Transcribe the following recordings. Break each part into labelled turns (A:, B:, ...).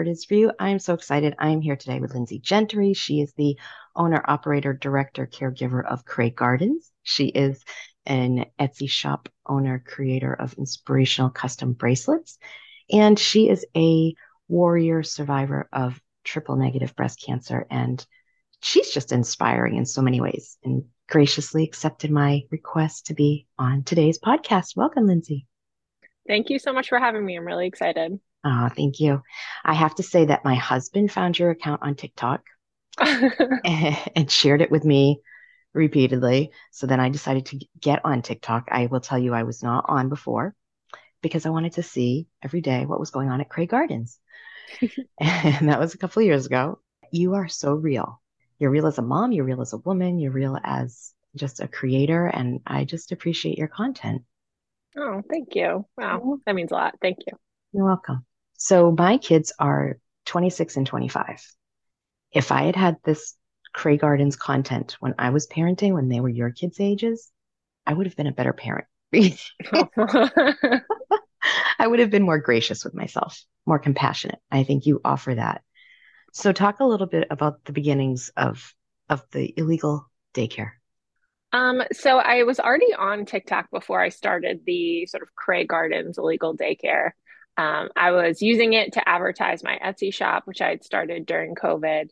A: it is for you. I am so excited. I am here today with Lindsay Gentry. She is the owner, operator, director, caregiver of Cray Gardens. She is an Etsy shop owner, creator of inspirational custom bracelets. And she is a warrior survivor of triple negative breast cancer. And she's just inspiring in so many ways and graciously accepted my request to be on today's podcast. Welcome, Lindsay.
B: Thank you so much for having me. I'm really excited.
A: Oh, thank you. I have to say that my husband found your account on TikTok and shared it with me repeatedly. So then I decided to get on TikTok. I will tell you, I was not on before because I wanted to see every day what was going on at Cray Gardens. and that was a couple of years ago. You are so real. You're real as a mom, you're real as a woman, you're real as just a creator. And I just appreciate your content.
B: Oh, thank you. Wow. That means a lot. Thank you.
A: You're welcome. So my kids are 26 and 25. If I had had this Cray Gardens content when I was parenting, when they were your kids' ages, I would have been a better parent. I would have been more gracious with myself, more compassionate. I think you offer that. So talk a little bit about the beginnings of of the illegal daycare.
B: Um, so I was already on TikTok before I started the sort of Cray Gardens illegal daycare. Um, I was using it to advertise my Etsy shop, which I had started during COVID.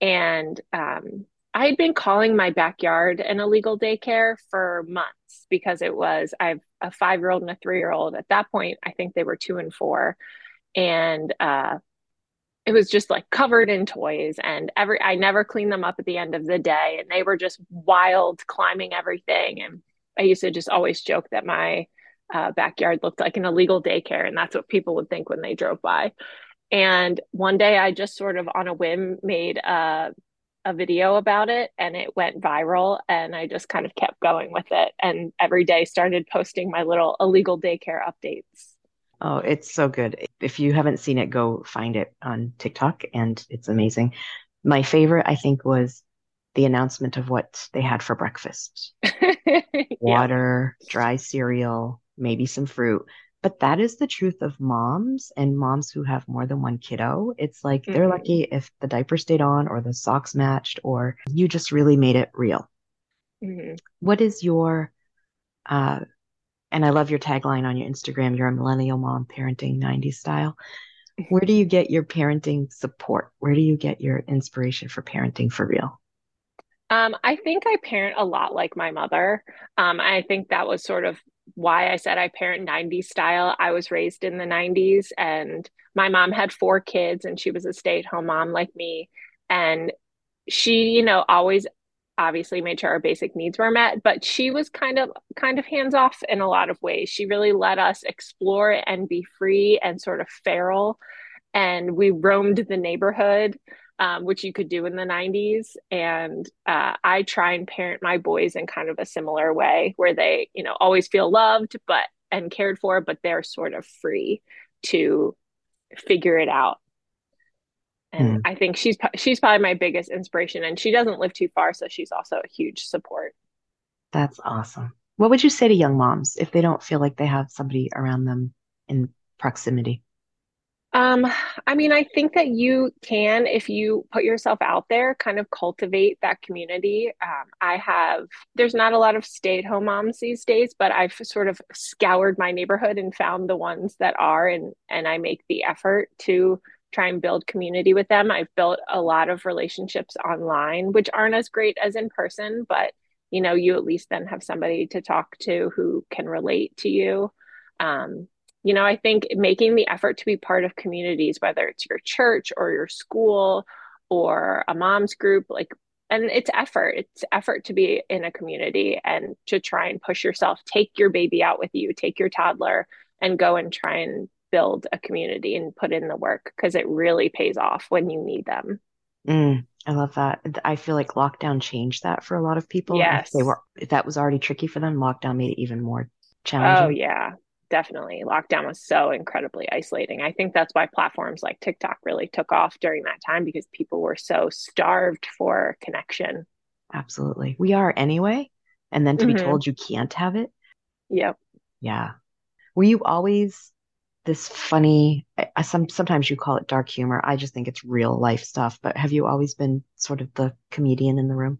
B: And um, I had been calling my backyard an illegal daycare for months because it was, I have a five year old and a three year old. At that point, I think they were two and four. And uh, it was just like covered in toys and every I never cleaned them up at the end of the day and they were just wild climbing everything and I used to just always joke that my uh, backyard looked like an illegal daycare and that's what people would think when they drove by and one day I just sort of on a whim made a a video about it and it went viral and I just kind of kept going with it and every day started posting my little illegal daycare updates
A: Oh, it's so good. If you haven't seen it, go find it on TikTok and it's amazing. My favorite, I think, was the announcement of what they had for breakfast water, yeah. dry cereal, maybe some fruit. But that is the truth of moms and moms who have more than one kiddo. It's like mm-hmm. they're lucky if the diaper stayed on or the socks matched or you just really made it real. Mm-hmm. What is your uh, and I love your tagline on your Instagram. You're a millennial mom parenting 90s style. Where do you get your parenting support? Where do you get your inspiration for parenting for real?
B: Um, I think I parent a lot like my mother. Um, I think that was sort of why I said I parent 90s style. I was raised in the 90s and my mom had four kids and she was a stay at home mom like me. And she, you know, always obviously made sure our basic needs were met but she was kind of kind of hands off in a lot of ways she really let us explore and be free and sort of feral and we roamed the neighborhood um, which you could do in the 90s and uh, i try and parent my boys in kind of a similar way where they you know always feel loved but and cared for but they're sort of free to figure it out and mm. I think she's she's probably my biggest inspiration and she doesn't live too far so she's also a huge support.
A: That's awesome. What would you say to young moms if they don't feel like they have somebody around them in proximity?
B: Um, I mean, I think that you can, if you put yourself out there, kind of cultivate that community. Um, I have, there's not a lot of stay at home moms these days, but I've sort of scoured my neighborhood and found the ones that are, and, and I make the effort to try and build community with them. I've built a lot of relationships online, which aren't as great as in person, but you know, you at least then have somebody to talk to who can relate to you. Um, you know, I think making the effort to be part of communities, whether it's your church or your school or a mom's group, like, and it's effort. It's effort to be in a community and to try and push yourself. Take your baby out with you, take your toddler, and go and try and build a community and put in the work because it really pays off when you need them.
A: Mm, I love that. I feel like lockdown changed that for a lot of people.
B: Yes.
A: If they were if that was already tricky for them, lockdown made it even more challenging.
B: Oh yeah, definitely. Lockdown was so incredibly isolating. I think that's why platforms like TikTok really took off during that time because people were so starved for connection.
A: Absolutely. We are anyway. And then to mm-hmm. be told you can't have it.
B: Yep.
A: Yeah. Were you always this funny, I, some sometimes you call it dark humor. I just think it's real life stuff. But have you always been sort of the comedian in the room?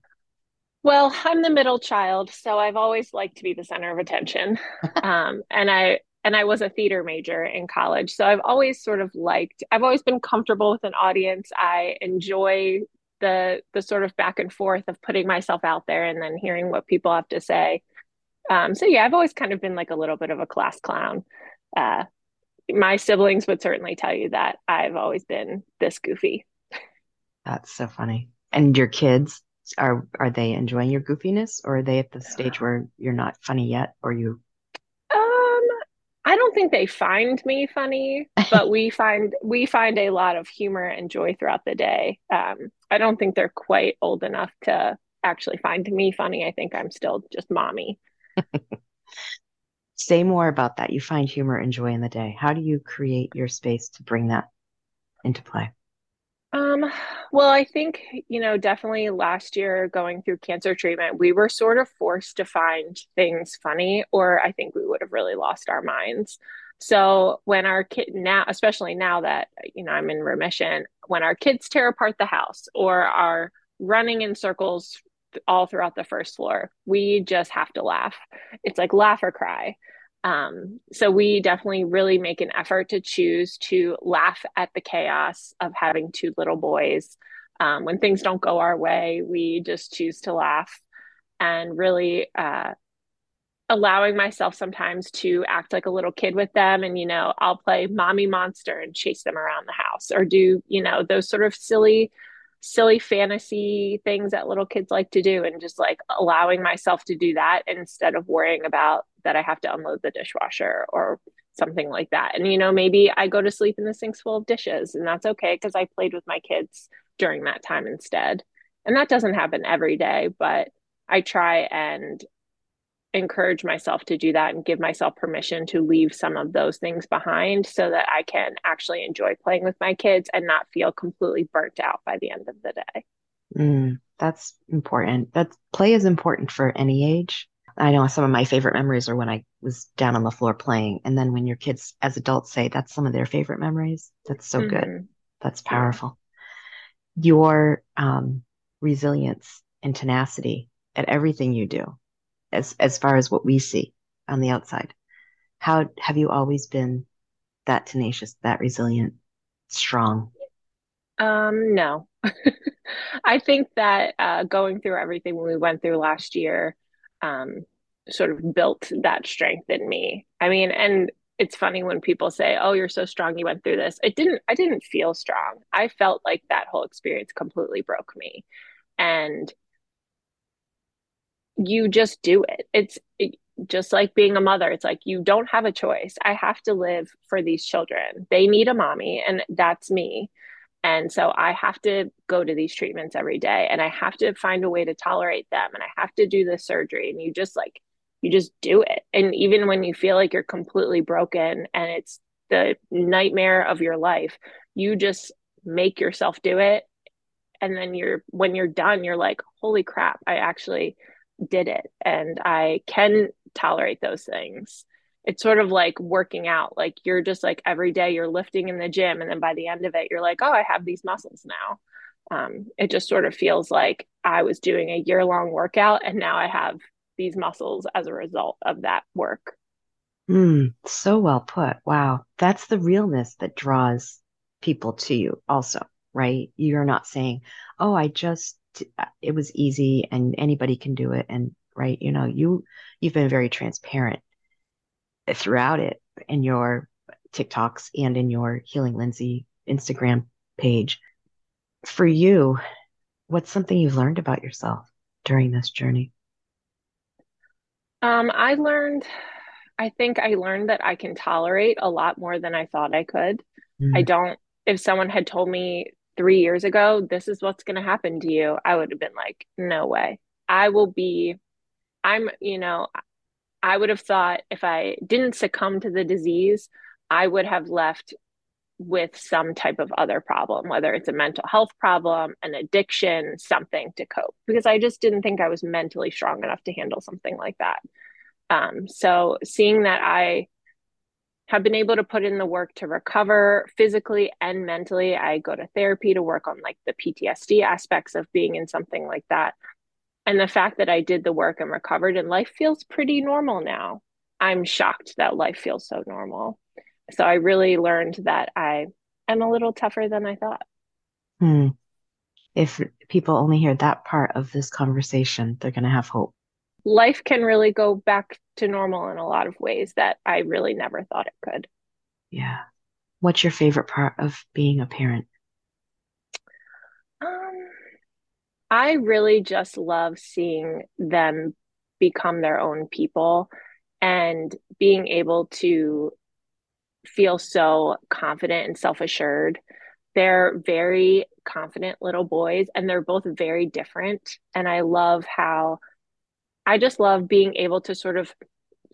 B: Well, I'm the middle child, so I've always liked to be the center of attention. Um, and I and I was a theater major in college, so I've always sort of liked. I've always been comfortable with an audience. I enjoy the the sort of back and forth of putting myself out there and then hearing what people have to say. Um, so yeah, I've always kind of been like a little bit of a class clown. Uh, my siblings would certainly tell you that I've always been this goofy.
A: That's so funny. And your kids, are are they enjoying your goofiness or are they at the stage where you're not funny yet or you
B: um i don't think they find me funny but we find we find a lot of humor and joy throughout the day. Um i don't think they're quite old enough to actually find me funny. I think i'm still just mommy.
A: Say more about that. You find humor and joy in the day. How do you create your space to bring that into play
B: um, well, I think, you know, definitely last year going through cancer treatment, we were sort of forced to find things funny, or I think we would have really lost our minds. So when our kid now, especially now that, you know, I'm in remission, when our kids tear apart the house or are running in circles all throughout the first floor, we just have to laugh. It's like laugh or cry. Um, so we definitely really make an effort to choose to laugh at the chaos of having two little boys. Um, when things don't go our way, we just choose to laugh and really uh, allowing myself sometimes to act like a little kid with them. And, you know, I'll play mommy monster and chase them around the house or do, you know, those sort of silly silly fantasy things that little kids like to do and just like allowing myself to do that instead of worrying about that I have to unload the dishwasher or something like that. And you know, maybe I go to sleep in the sink's full of dishes and that's okay because I played with my kids during that time instead. And that doesn't happen every day, but I try and encourage myself to do that and give myself permission to leave some of those things behind so that I can actually enjoy playing with my kids and not feel completely burnt out by the end of the day.
A: Mm, that's important. That play is important for any age. I know some of my favorite memories are when I was down on the floor playing. And then when your kids as adults say that's some of their favorite memories, that's so mm-hmm. good. That's powerful. Your um, resilience and tenacity at everything you do as as far as what we see on the outside. How have you always been that tenacious, that resilient, strong?
B: Um, no. I think that uh, going through everything we went through last year um, sort of built that strength in me. I mean, and it's funny when people say, "Oh, you're so strong, you went through this." It didn't. I didn't feel strong. I felt like that whole experience completely broke me, and you just do it. It's it, just like being a mother. It's like you don't have a choice. I have to live for these children. They need a mommy, and that's me. And so I have to go to these treatments every day and I have to find a way to tolerate them and I have to do the surgery. And you just like, you just do it. And even when you feel like you're completely broken and it's the nightmare of your life, you just make yourself do it. And then you're, when you're done, you're like, holy crap, I actually did it and I can tolerate those things. It's sort of like working out. Like you're just like every day you're lifting in the gym, and then by the end of it, you're like, oh, I have these muscles now. Um, it just sort of feels like I was doing a year long workout and now I have these muscles as a result of that work.
A: Mm, so well put. Wow. That's the realness that draws people to you, also, right? You're not saying, oh, I just uh, it was easy and anybody can do it and right you know you you've been very transparent throughout it in your TikToks and in your Healing Lindsay Instagram page. For you, what's something you've learned about yourself during this journey?
B: Um, I learned, I think I learned that I can tolerate a lot more than I thought I could. Mm. I don't, if someone had told me three years ago, this is what's going to happen to you, I would have been like, no way. I will be, I'm, you know, I would have thought if I didn't succumb to the disease, I would have left with some type of other problem, whether it's a mental health problem, an addiction, something to cope, because I just didn't think I was mentally strong enough to handle something like that. Um, so seeing that I have been able to put in the work to recover physically and mentally. I go to therapy to work on like the PTSD aspects of being in something like that. And the fact that I did the work and recovered and life feels pretty normal now. I'm shocked that life feels so normal. So I really learned that I am a little tougher than I thought.
A: Hmm. If people only hear that part of this conversation, they're going to have hope.
B: Life can really go back to normal in a lot of ways that I really never thought it could.
A: Yeah. What's your favorite part of being a parent?
B: Um, I really just love seeing them become their own people and being able to feel so confident and self assured. They're very confident little boys, and they're both very different. And I love how I just love being able to sort of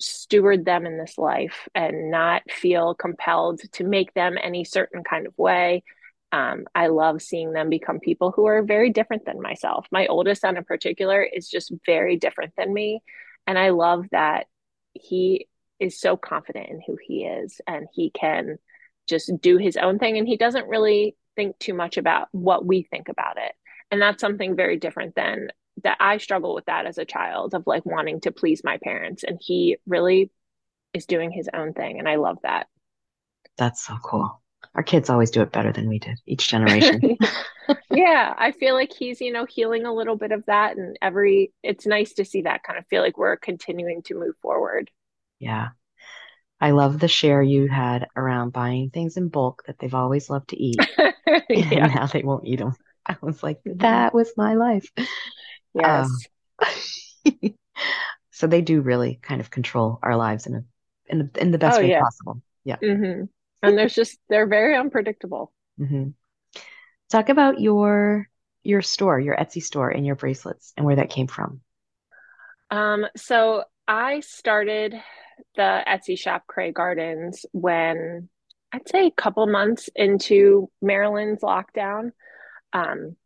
B: steward them in this life and not feel compelled to make them any certain kind of way. Um, I love seeing them become people who are very different than myself. My oldest son, in particular, is just very different than me. And I love that he is so confident in who he is and he can just do his own thing. And he doesn't really think too much about what we think about it. And that's something very different than that I struggle with that as a child of like wanting to please my parents. And he really is doing his own thing. And I love that.
A: That's so cool. Our kids always do it better than we did each generation.
B: yeah. I feel like he's, you know, healing a little bit of that. And every, it's nice to see that kind of feel like we're continuing to move forward.
A: Yeah. I love the share you had around buying things in bulk that they've always loved to eat. yeah. And now they won't eat them. I was like, mm-hmm. that was my life.
B: Yes.
A: Um, so they do really kind of control our lives in a in, a, in the best oh, way yeah. possible. Yeah.
B: Mm-hmm. And there's just they're very unpredictable.
A: Mm-hmm. Talk about your your store, your Etsy store, and your bracelets, and where that came from.
B: Um. So I started the Etsy shop Cray Gardens when I'd say a couple months into Maryland's lockdown. Um,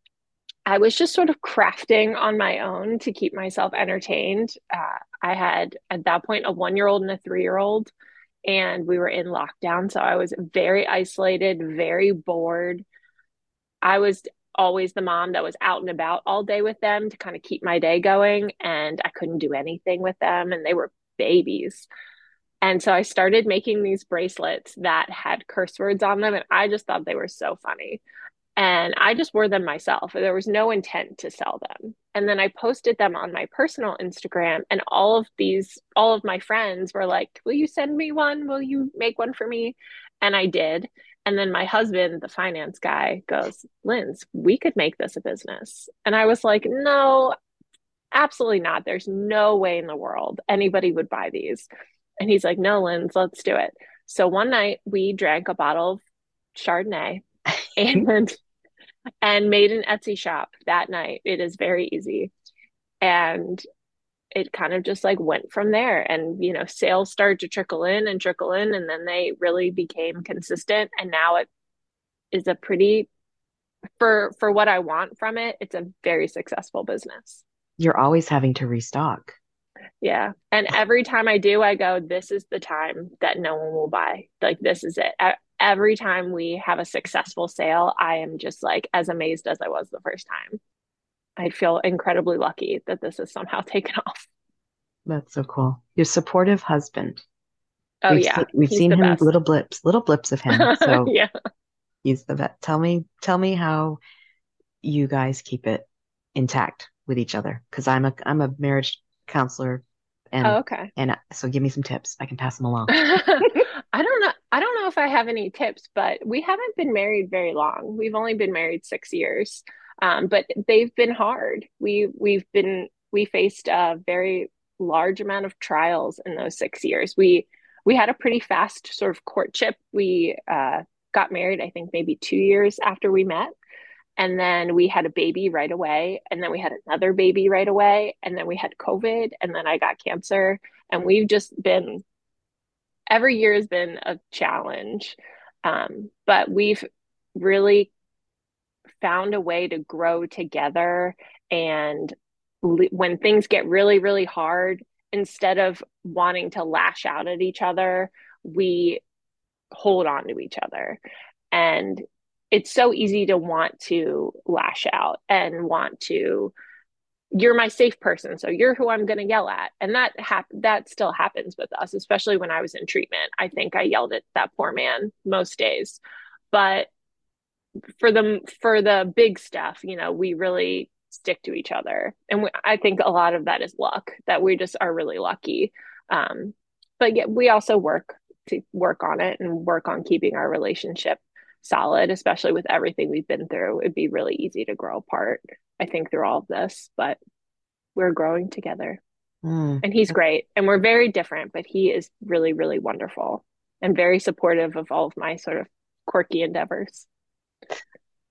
B: I was just sort of crafting on my own to keep myself entertained. Uh, I had at that point a one year old and a three year old, and we were in lockdown. So I was very isolated, very bored. I was always the mom that was out and about all day with them to kind of keep my day going, and I couldn't do anything with them, and they were babies. And so I started making these bracelets that had curse words on them, and I just thought they were so funny and I just wore them myself. There was no intent to sell them. And then I posted them on my personal Instagram, and all of these, all of my friends were like, Will you send me one? Will you make one for me? And I did. And then my husband, the finance guy, goes, Linz, we could make this a business. And I was like, No, absolutely not. There's no way in the world anybody would buy these. And he's like, No, Linz, let's do it. So one night we drank a bottle of Chardonnay and and made an Etsy shop that night. It is very easy. And it kind of just like went from there and you know sales started to trickle in and trickle in and then they really became consistent and now it is a pretty for for what I want from it it's a very successful business.
A: You're always having to restock.
B: Yeah. And every time I do I go this is the time that no one will buy. Like this is it every time we have a successful sale, I am just like as amazed as I was the first time. I feel incredibly lucky that this has somehow taken off.
A: That's so cool. Your supportive husband.
B: Oh we've yeah,
A: se- we've seen him best. little blips, little blips of him. So
B: yeah,
A: he's the best. Tell me, tell me how you guys keep it intact with each other because I'm a I'm a marriage counselor and
B: oh, okay
A: and so give me some tips i can pass them along
B: i don't know i don't know if i have any tips but we haven't been married very long. We've only been married six years. Um, but they've been hard. We we've been we faced a very large amount of trials in those six years. We we had a pretty fast sort of courtship. We uh, got married i think maybe two years after we met. And then we had a baby right away. And then we had another baby right away. And then we had covid. And then i got cancer. And we've just been every year has been a challenge um, but we've really found a way to grow together and when things get really really hard instead of wanting to lash out at each other we hold on to each other. And it's so easy to want to lash out and want to you're my safe person so you're who i'm going to yell at. And that hap- that still happens with us especially when i was in treatment. I think i yelled at that poor man most days. But for the for the big stuff you know we really stick to each other. And we, i think a lot of that is luck that we just are really lucky. Um, but yet we also work to work on it and work on keeping our relationship solid, especially with everything we've been through. It'd be really easy to grow apart, I think, through all of this, but we're growing together. Mm. And he's great. And we're very different, but he is really, really wonderful and very supportive of all of my sort of quirky endeavors.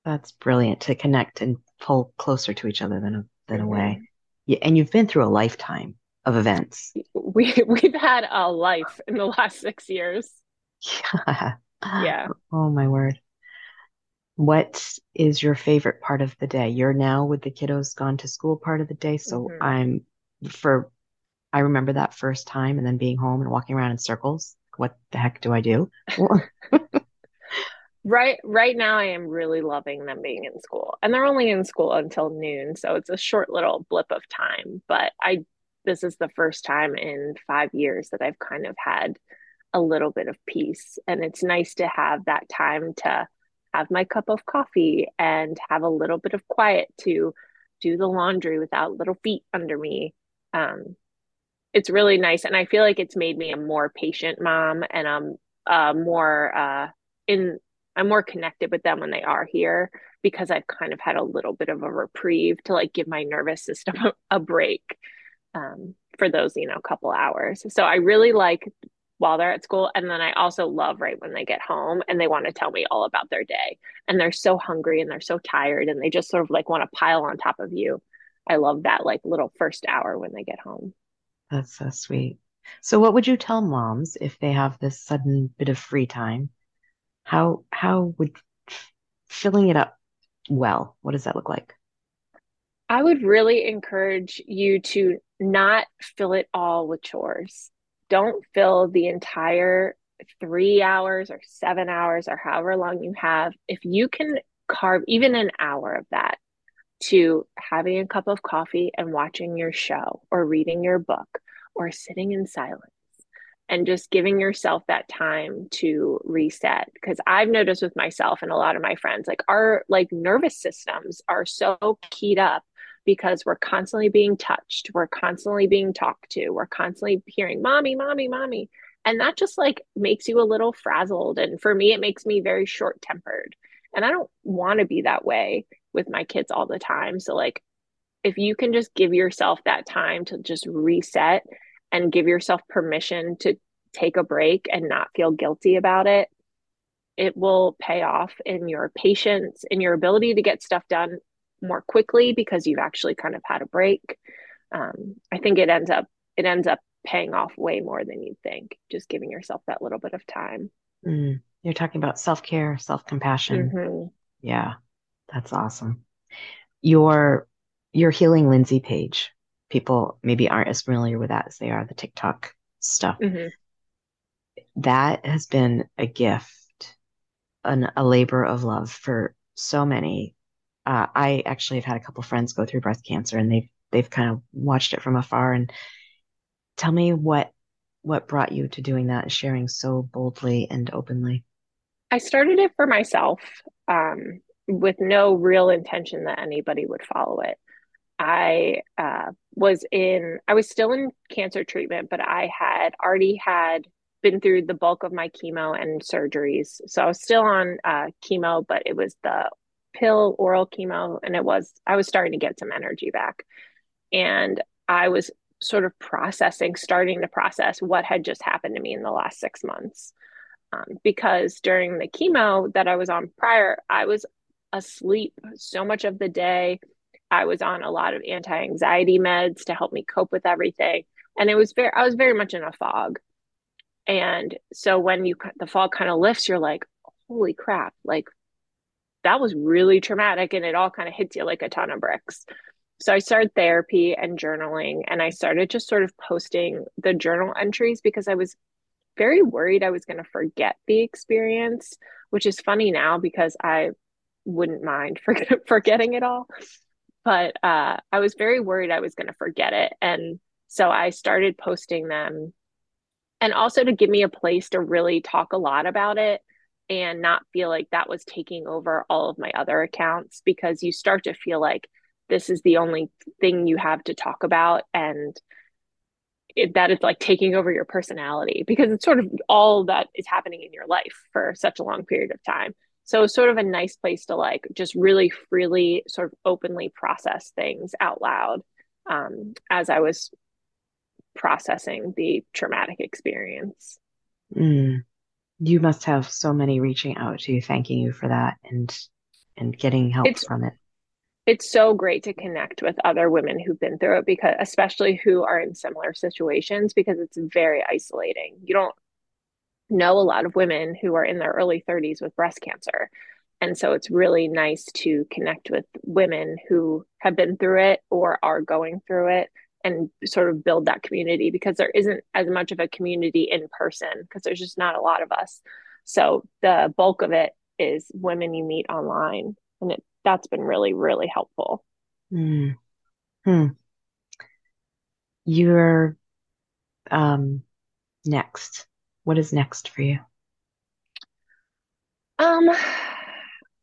A: That's brilliant to connect and pull closer to each other than, than mm-hmm. away. Yeah, and you've been through a lifetime of events.
B: We we've had a life in the last six years.
A: Yeah.
B: Yeah.
A: Oh my word. What is your favorite part of the day? You're now with the kiddos gone to school part of the day. So mm-hmm. I'm for I remember that first time and then being home and walking around in circles. What the heck do I do?
B: right right now I am really loving them being in school. And they're only in school until noon, so it's a short little blip of time, but I this is the first time in 5 years that I've kind of had a little bit of peace and it's nice to have that time to have my cup of coffee and have a little bit of quiet to do the laundry without little feet under me. Um, it's really nice. And I feel like it's made me a more patient mom and I'm uh, more uh, in, I'm more connected with them when they are here because I've kind of had a little bit of a reprieve to like give my nervous system a, break um, for those, you know, couple hours. So I really like while they're at school. And then I also love right when they get home and they want to tell me all about their day. And they're so hungry and they're so tired and they just sort of like want to pile on top of you. I love that like little first hour when they get home.
A: That's so sweet. So what would you tell moms if they have this sudden bit of free time? How how would filling it up well, what does that look like?
B: I would really encourage you to not fill it all with chores don't fill the entire three hours or seven hours or however long you have. If you can carve even an hour of that to having a cup of coffee and watching your show or reading your book or sitting in silence and just giving yourself that time to reset because i've noticed with myself and a lot of my friends like our like nervous systems are so keyed up because we're constantly being touched, we're constantly being talked to, we're constantly hearing mommy, mommy, mommy. And that just like makes you a little frazzled. And for me, it makes me very short tempered. And I don't want to be that way with my kids all the time. So, like, if you can just give yourself that time to just reset and give yourself permission to take a break and not feel guilty about it, it will pay off in your patience, in your ability to get stuff done more quickly because you've actually kind of had a break. Um, I think it ends up it ends up paying off way more than you think. Just giving yourself that little bit of time.
A: Mm. You're talking about self care, self compassion. Mm-hmm. Yeah, that's awesome. Your your healing Lindsay page. People maybe aren't as familiar with that as they are the TikTok stuff. Mm-hmm. That has been a gift, an, a labor of love for so many uh, I actually have had a couple friends go through breast cancer, and they've they've kind of watched it from afar. And tell me what what brought you to doing that and sharing so boldly and openly.
B: I started it for myself, um, with no real intention that anybody would follow it. I uh, was in, I was still in cancer treatment, but I had already had been through the bulk of my chemo and surgeries. So I was still on uh, chemo, but it was the pill oral chemo and it was i was starting to get some energy back. And i was sort of processing starting to process what had just happened to me in the last six months. Um, because during the chemo that i was on prior i was asleep so much of the day. I was on a lot of anti-anxiety meds to help me cope with everything. And it was very i was very much in a fog. And so when you the fog kind of lifts you're like holy crap like that was really traumatic and it all kind of hits you like a ton of bricks. So I started therapy and journaling and I started just sort of posting the journal entries because I was very worried I was going to forget the experience, which is funny now because I wouldn't mind forget, forgetting it all. But uh, I was very worried I was going to forget it. And so I started posting them and also to give me a place to really talk a lot about it and not feel like that was taking over all of my other accounts because you start to feel like this is the only thing you have to talk about and it, that it's like taking over your personality because it's sort of all that is happening in your life for such a long period of time so it's sort of a nice place to like just really freely sort of openly process things out loud um, as i was processing the traumatic experience
A: mm. You must have so many reaching out to you thanking you for that and and getting help
B: it's,
A: from it.
B: It's so great to connect with other women who've been through it because especially who are in similar situations because it's very isolating. You don't know a lot of women who are in their early 30s with breast cancer. And so it's really nice to connect with women who have been through it or are going through it and sort of build that community because there isn't as much of a community in person because there's just not a lot of us so the bulk of it is women you meet online and it that's been really, really helpful.
A: Mm. Hmm. You're um, next. What is next for you?
B: Um,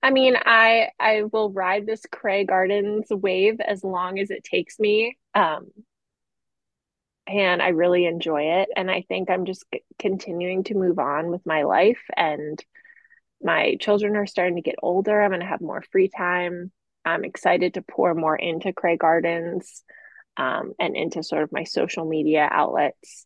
B: I mean, I I will ride this Cray Gardens wave as long as it takes me. Um, and I really enjoy it. And I think I'm just continuing to move on with my life and my children are starting to get older. I'm going to have more free time. I'm excited to pour more into Cray Gardens um, and into sort of my social media outlets.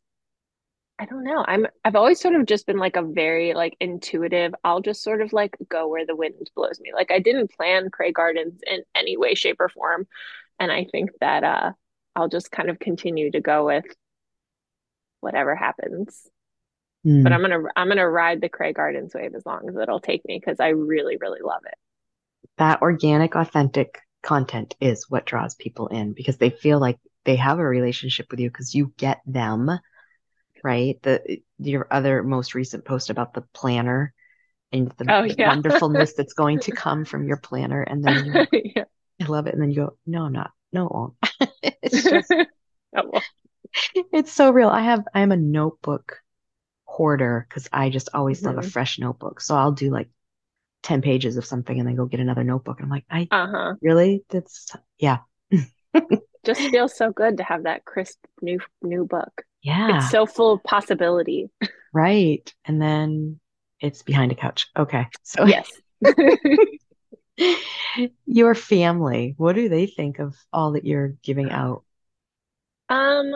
B: I don't know. I'm I've always sort of just been like a very like intuitive. I'll just sort of like go where the wind blows me. Like I didn't plan Cray Gardens in any way, shape, or form. And I think that uh I'll just kind of continue to go with whatever happens. Mm. But. I'm gonna I'm gonna ride the Cray Gardens wave as long as it'll take me because I really really love it.
A: That organic, authentic content is what draws people in because they feel like they have a relationship with you because you get them, right? The your other most recent post about the planner and the oh, yeah. wonderfulness that's going to come from your planner, and then yeah. I love it, and then you go, no, I'm not, no. it's just, oh, well. it's so real. I have I am a notebook hoarder because I just always mm-hmm. love a mm-hmm. fresh notebook. So I'll do like 10 pages of something and then go get another notebook. And I'm like, I uh-huh. really? That's yeah.
B: just feels so good to have that crisp new new book.
A: Yeah.
B: It's so full of possibility.
A: Right. And then it's behind a couch. Okay. So
B: yes.
A: your family, what do they think of all that you're giving out?
B: Um,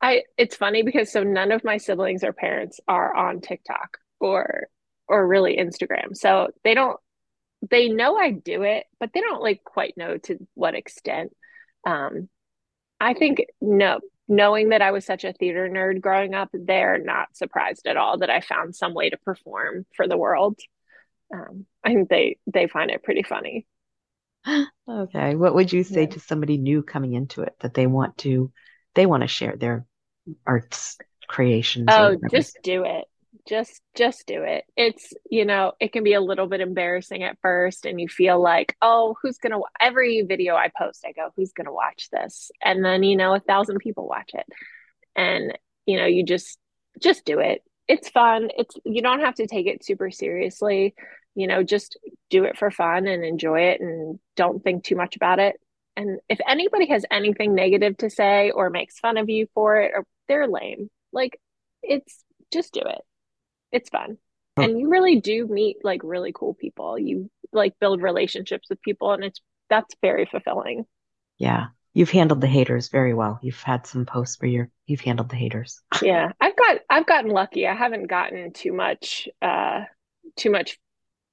B: I it's funny because so none of my siblings or parents are on TikTok or or really Instagram. So they don't they know I do it, but they don't like quite know to what extent. Um I think no knowing that I was such a theater nerd growing up, they're not surprised at all that I found some way to perform for the world. Um, I think they they find it pretty funny.
A: okay, what would you say yeah. to somebody new coming into it that they want to they want to share their arts creations
B: oh just do it. Just just do it. It's you know it can be a little bit embarrassing at first and you feel like oh who's gonna every video i post i go who's gonna watch this? And then you know a thousand people watch it. And you know you just just do it. It's fun. It's you don't have to take it super seriously you know just do it for fun and enjoy it and don't think too much about it and if anybody has anything negative to say or makes fun of you for it or they're lame. Like it's just do it. It's fun. And you really do meet like really cool people. You like build relationships with people and it's that's very fulfilling.
A: Yeah. You've handled the haters very well. You've had some posts where you're you've handled the haters.
B: yeah. I've got I've gotten lucky. I haven't gotten too much uh too much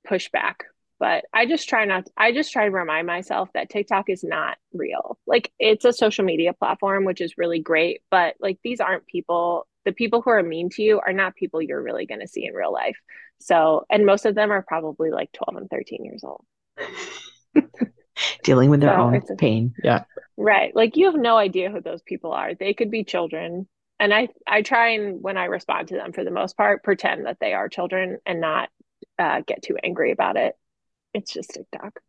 B: pushback but I just try not I just try to remind myself that TikTok is not real. Like it's a social media platform which is really great, but like these aren't people the people who are mean to you are not people you're really going to see in real life. So, and most of them are probably like 12 and 13 years old.
A: Dealing with their so own pain. Yeah.
B: Right. Like you have no idea who those people are. They could be children and I I try and when I respond to them for the most part, pretend that they are children and not uh, get too angry about it. It's just TikTok.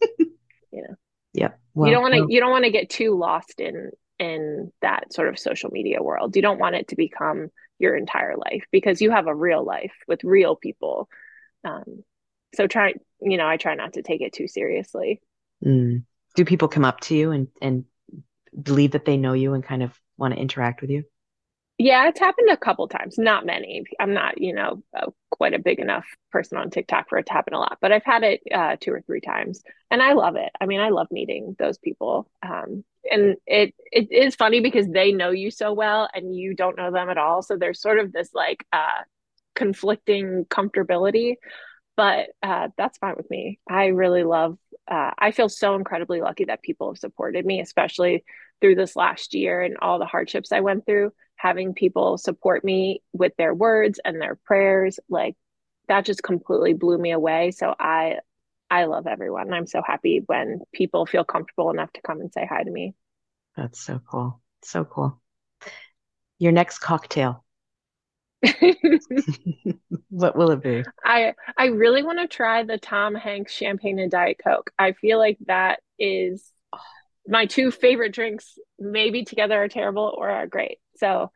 B: you know.
A: Yeah.
B: Well, you don't want to well, you don't want to get too lost in in that sort of social media world. You don't want it to become your entire life because you have a real life with real people. Um, so try, you know, I try not to take it too seriously.
A: Mm. Do people come up to you and and believe that they know you and kind of want to interact with you?
B: Yeah, it's happened a couple times, not many. I'm not, you know, quite a big enough person on TikTok for it to happen a lot, but I've had it uh, two or three times, and I love it. I mean, I love meeting those people, um, and it it is funny because they know you so well, and you don't know them at all. So there's sort of this like uh, conflicting comfortability, but uh, that's fine with me. I really love. Uh, I feel so incredibly lucky that people have supported me, especially through this last year and all the hardships I went through having people support me with their words and their prayers like that just completely blew me away. So i i love everyone. I'm so happy when people feel comfortable enough to come and say hi to me.
A: That's so cool. So cool. Your next cocktail. What will it be?
B: I i really want to try the tom hanks champagne and diet coke. I feel like that is oh. my two favorite drinks. Maybe together are terrible or are great so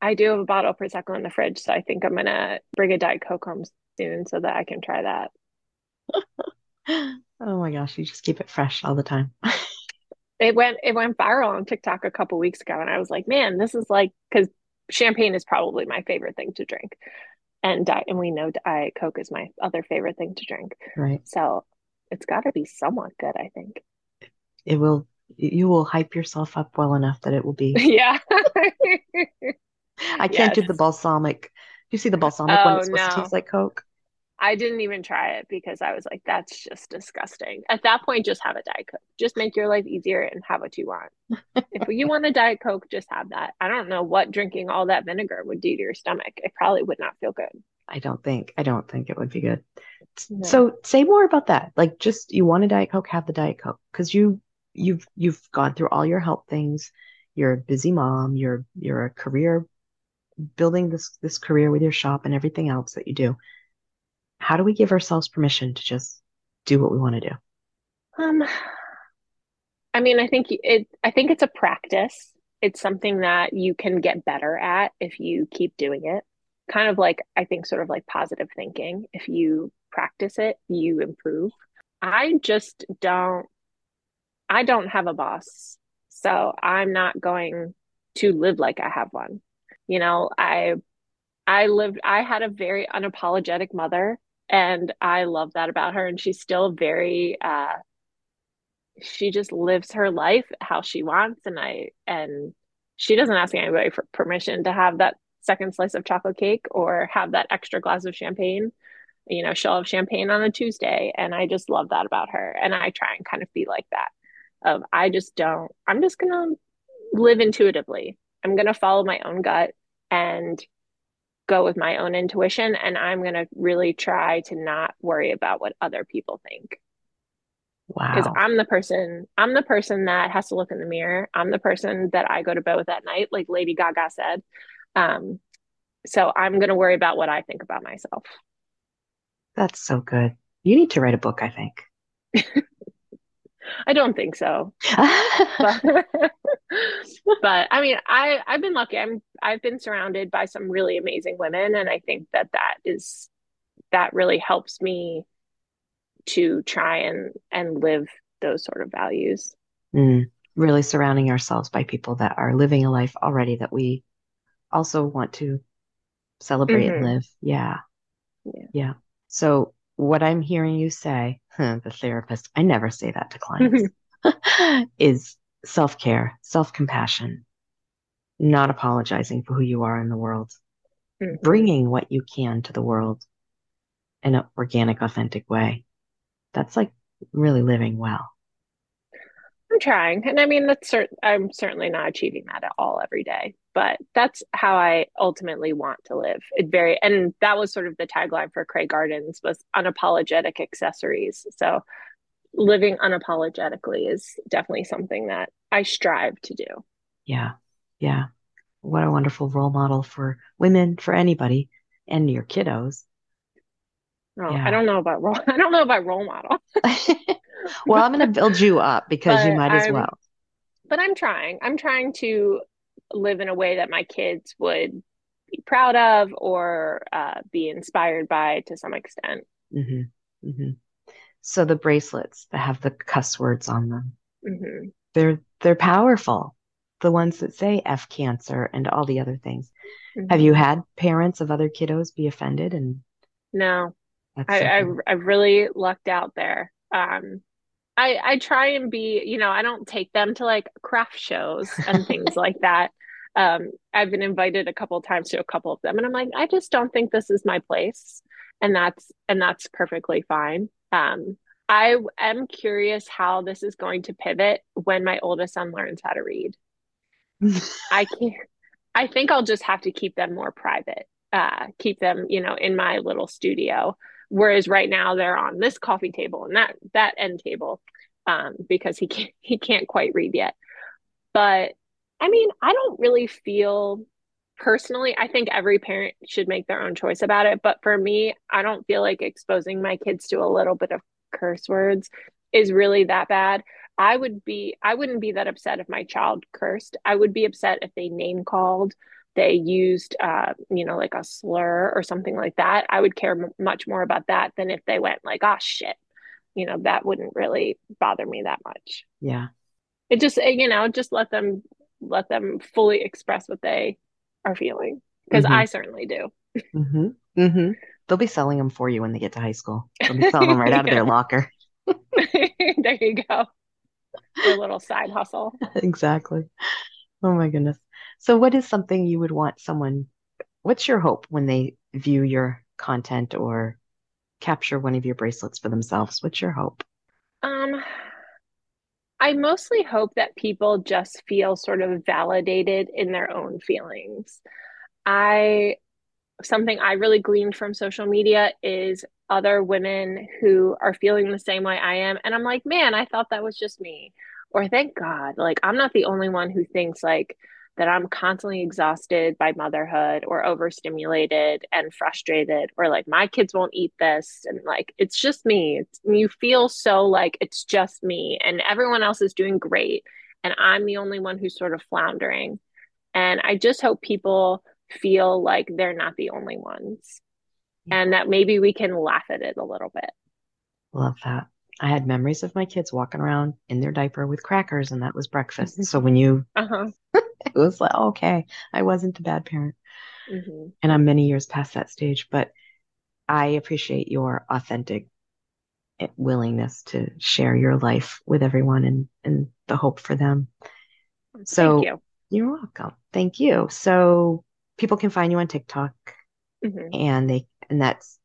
B: I do have a bottle of Prosecco in the fridge. So I think I'm going to bring a Diet Coke home soon so that I can try that.
A: oh my gosh. You just keep it fresh all the time.
B: it went, it went viral on TikTok a couple weeks ago. And I was like, man, this is like, cause champagne is probably my favorite thing to drink. And Diet, and we know Diet Coke is my other favorite thing to drink.
A: Right.
B: So it's got to be somewhat good, I think.
A: It will you will hype yourself up well enough that it will be.
B: Yeah.
A: I can't yes. do the balsamic. You see the balsamic oh, one that's supposed no. to taste like Coke?
B: I didn't even try it because I was like, that's just disgusting. At that point, just have a Diet Coke. Just make your life easier and have what you want. if you want a Diet Coke, just have that. I don't know what drinking all that vinegar would do to your stomach. It probably would not feel good.
A: I don't think. I don't think it would be good. No. So say more about that. Like just you want a Diet Coke, have the Diet Coke. Because you you've you've gone through all your help things. You're a busy mom, you're you're a career building this this career with your shop and everything else that you do. How do we give ourselves permission to just do what we want to do?
B: Um i mean i think it i think it's a practice. It's something that you can get better at if you keep doing it. Kind of like i think sort of like positive thinking. If you practice it you improve. I just don't i don't have a boss so i'm not going to live like i have one. You know i i lived i had a very unapologetic mother and i love that about her and she's still very uh she just lives her life how she wants and i and she doesn't ask anybody for permission to have that second slice of chocolate cake or have that extra glass of champagne you know she'll have champagne on a tuesday and i just love that about her and i try and kind of be like that of i just don't i'm just gonna live intuitively I'm going to follow my own gut and go with my own intuition. And I'm going to really try to not worry about what other people think.
A: Wow.
B: Because I'm the person, I'm the person that has to look in the mirror. I'm the person that I go to bed with at night, like Lady Gaga said. Um, so I'm going to worry about what I think about myself.
A: That's so good. You need to write a book, I think.
B: I don't think so. but, but, I mean, I I've been lucky. I'm I've been surrounded by some really amazing women, and I think that that is that really helps me to try and and live those sort of values.
A: Mm, really surrounding ourselves by people that are living a life already that we also want to celebrate mm-hmm. and live. Yeah. yeah. Yeah. So what I'm hearing you say, huh, the therapist, I never say that to clients, is self care, self compassion, not apologizing for who you are in the world, mm-hmm. bringing what you can to the world in an organic, authentic way. That's like really living well.
B: I'm trying. And I mean, that's cert- I'm certainly not achieving that at all every day, but that's how I ultimately want to live. It very, and that was sort of the tagline for Cray Gardens was unapologetic accessories. So living unapologetically is definitely something that I strive to do.
A: Yeah. Yeah. what a wonderful role model for women, for anybody, and your kiddos.
B: Oh, yeah. I don't know about role. I don't know about role model.
A: well, I'm going to build you up because but you might as
B: I'm,
A: well.
B: But I'm trying. I'm trying to live in a way that my kids would be proud of or uh, be inspired by to some extent.
A: Mm-hmm. Mm-hmm. So the bracelets that have the cuss words on them,
B: mm-hmm.
A: they're they're powerful. The ones that say "f cancer" and all the other things. Have you mm-hmm. had parents of other kiddos be offended? And
B: no, I, I I really lucked out there. Um, I I try and be, you know, I don't take them to like craft shows and things like that. Um, I've been invited a couple times to a couple of them, and I'm like, I just don't think this is my place, and that's and that's perfectly fine. Um, I am curious how this is going to pivot when my oldest son learns how to read. I can't. I think I'll just have to keep them more private. Uh, keep them, you know, in my little studio. Whereas right now they're on this coffee table and that that end table um, because he can't he can't quite read yet. But I mean, I don't really feel personally. I think every parent should make their own choice about it. But for me, I don't feel like exposing my kids to a little bit of curse words is really that bad. I would be I wouldn't be that upset if my child cursed. I would be upset if they name called they used uh, you know like a slur or something like that i would care m- much more about that than if they went like oh shit you know that wouldn't really bother me that much.
A: Yeah.
B: It just eh, you know just let them let them fully express what they are feeling because mm-hmm. i certainly do.
A: Mm-hmm. Mm-hmm. they'll be selling them for you when they get to high school. They'll be selling them right out of their locker.
B: There you go. A little side hustle.
A: Exactly. Oh my goodness so, what is something you would want someone? What's your hope when they view your content or capture one of your bracelets for themselves? What's your hope?
B: Um, I mostly hope that people just feel sort of validated in their own feelings. I something I really gleaned from social media is other women who are feeling the same way I am. And I'm like, man, I thought that was just me. Or thank God, like I'm not the only one who thinks like that I'm constantly exhausted by motherhood or overstimulated and frustrated, or like my kids won't eat this. And like, it's just me. It's, you feel so like it's just me and everyone else is doing great. And I'm the only one who's sort of floundering. And I just hope people feel like they're not the only ones and that maybe we can laugh at it a little bit.
A: Love that. I had memories of my kids walking around in their diaper with crackers, and that was breakfast. So when you uh-huh. it was like, okay, I wasn't a bad parent. Mm-hmm. And I'm many years past that stage, but I appreciate your authentic eh, willingness to share your life with everyone and, and the hope for them. So
B: you.
A: you're welcome. Thank you. So people can find you on TikTok mm-hmm. and they, and that's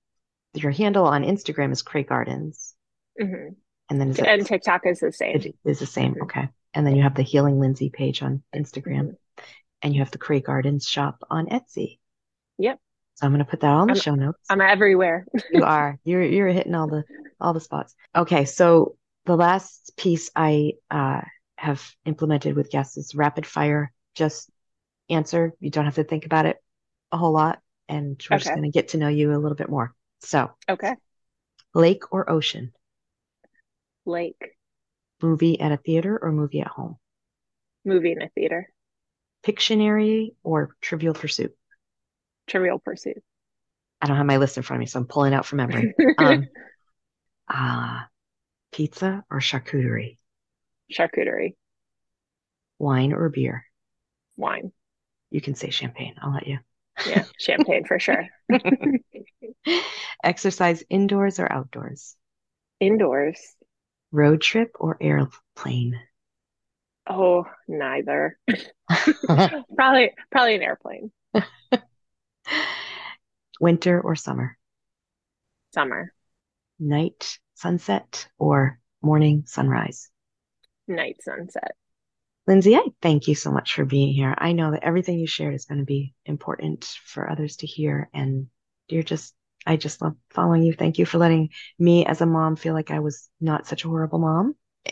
A: your handle on Instagram is Cray Gardens.
B: Mm-hmm.
A: And then
B: and TikTok is the same.
A: It is the same. Mm-hmm. Okay. And then you have the Healing Lindsay page on Instagram, mm-hmm. and you have the Cray Gardens shop on Etsy.
B: Yep.
A: So I'm going to put that on the
B: I'm,
A: show notes.
B: I'm everywhere.
A: you are. You're you're hitting all the all the spots. Okay, so the last piece I uh, have implemented with guests is rapid fire. Just answer. You don't have to think about it a whole lot, and we're okay. just going to get to know you a little bit more. So,
B: okay.
A: Lake or ocean?
B: Lake.
A: Movie at a theater or movie at home?
B: Movie in a theater.
A: Pictionary or Trivial Pursuit?
B: Trivial Pursuit.
A: I don't have my list in front of me, so I'm pulling out from memory. um, uh, pizza or charcuterie?
B: Charcuterie.
A: Wine or beer?
B: Wine.
A: You can say champagne. I'll let you.
B: Yeah, champagne for sure.
A: Exercise indoors or outdoors?
B: Indoors.
A: Road trip or airplane?
B: Oh, neither. probably probably an airplane.
A: Winter or summer?
B: Summer.
A: Night sunset or morning sunrise?
B: Night sunset.
A: Lindsay, I thank you so much for being here. I know that everything you shared is going to be important for others to hear, and you're just I just love following you. Thank you for letting me as a mom feel like I was not such a horrible mom.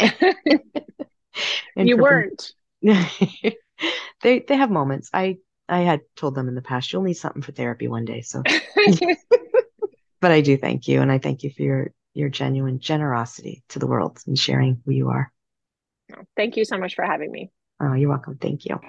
B: you weren't.
A: they they have moments. I I had told them in the past, you'll need something for therapy one day. So, but I do thank you. And I thank you for your, your genuine generosity to the world and sharing who you are.
B: Thank you so much for having me.
A: Oh, you're welcome. Thank you.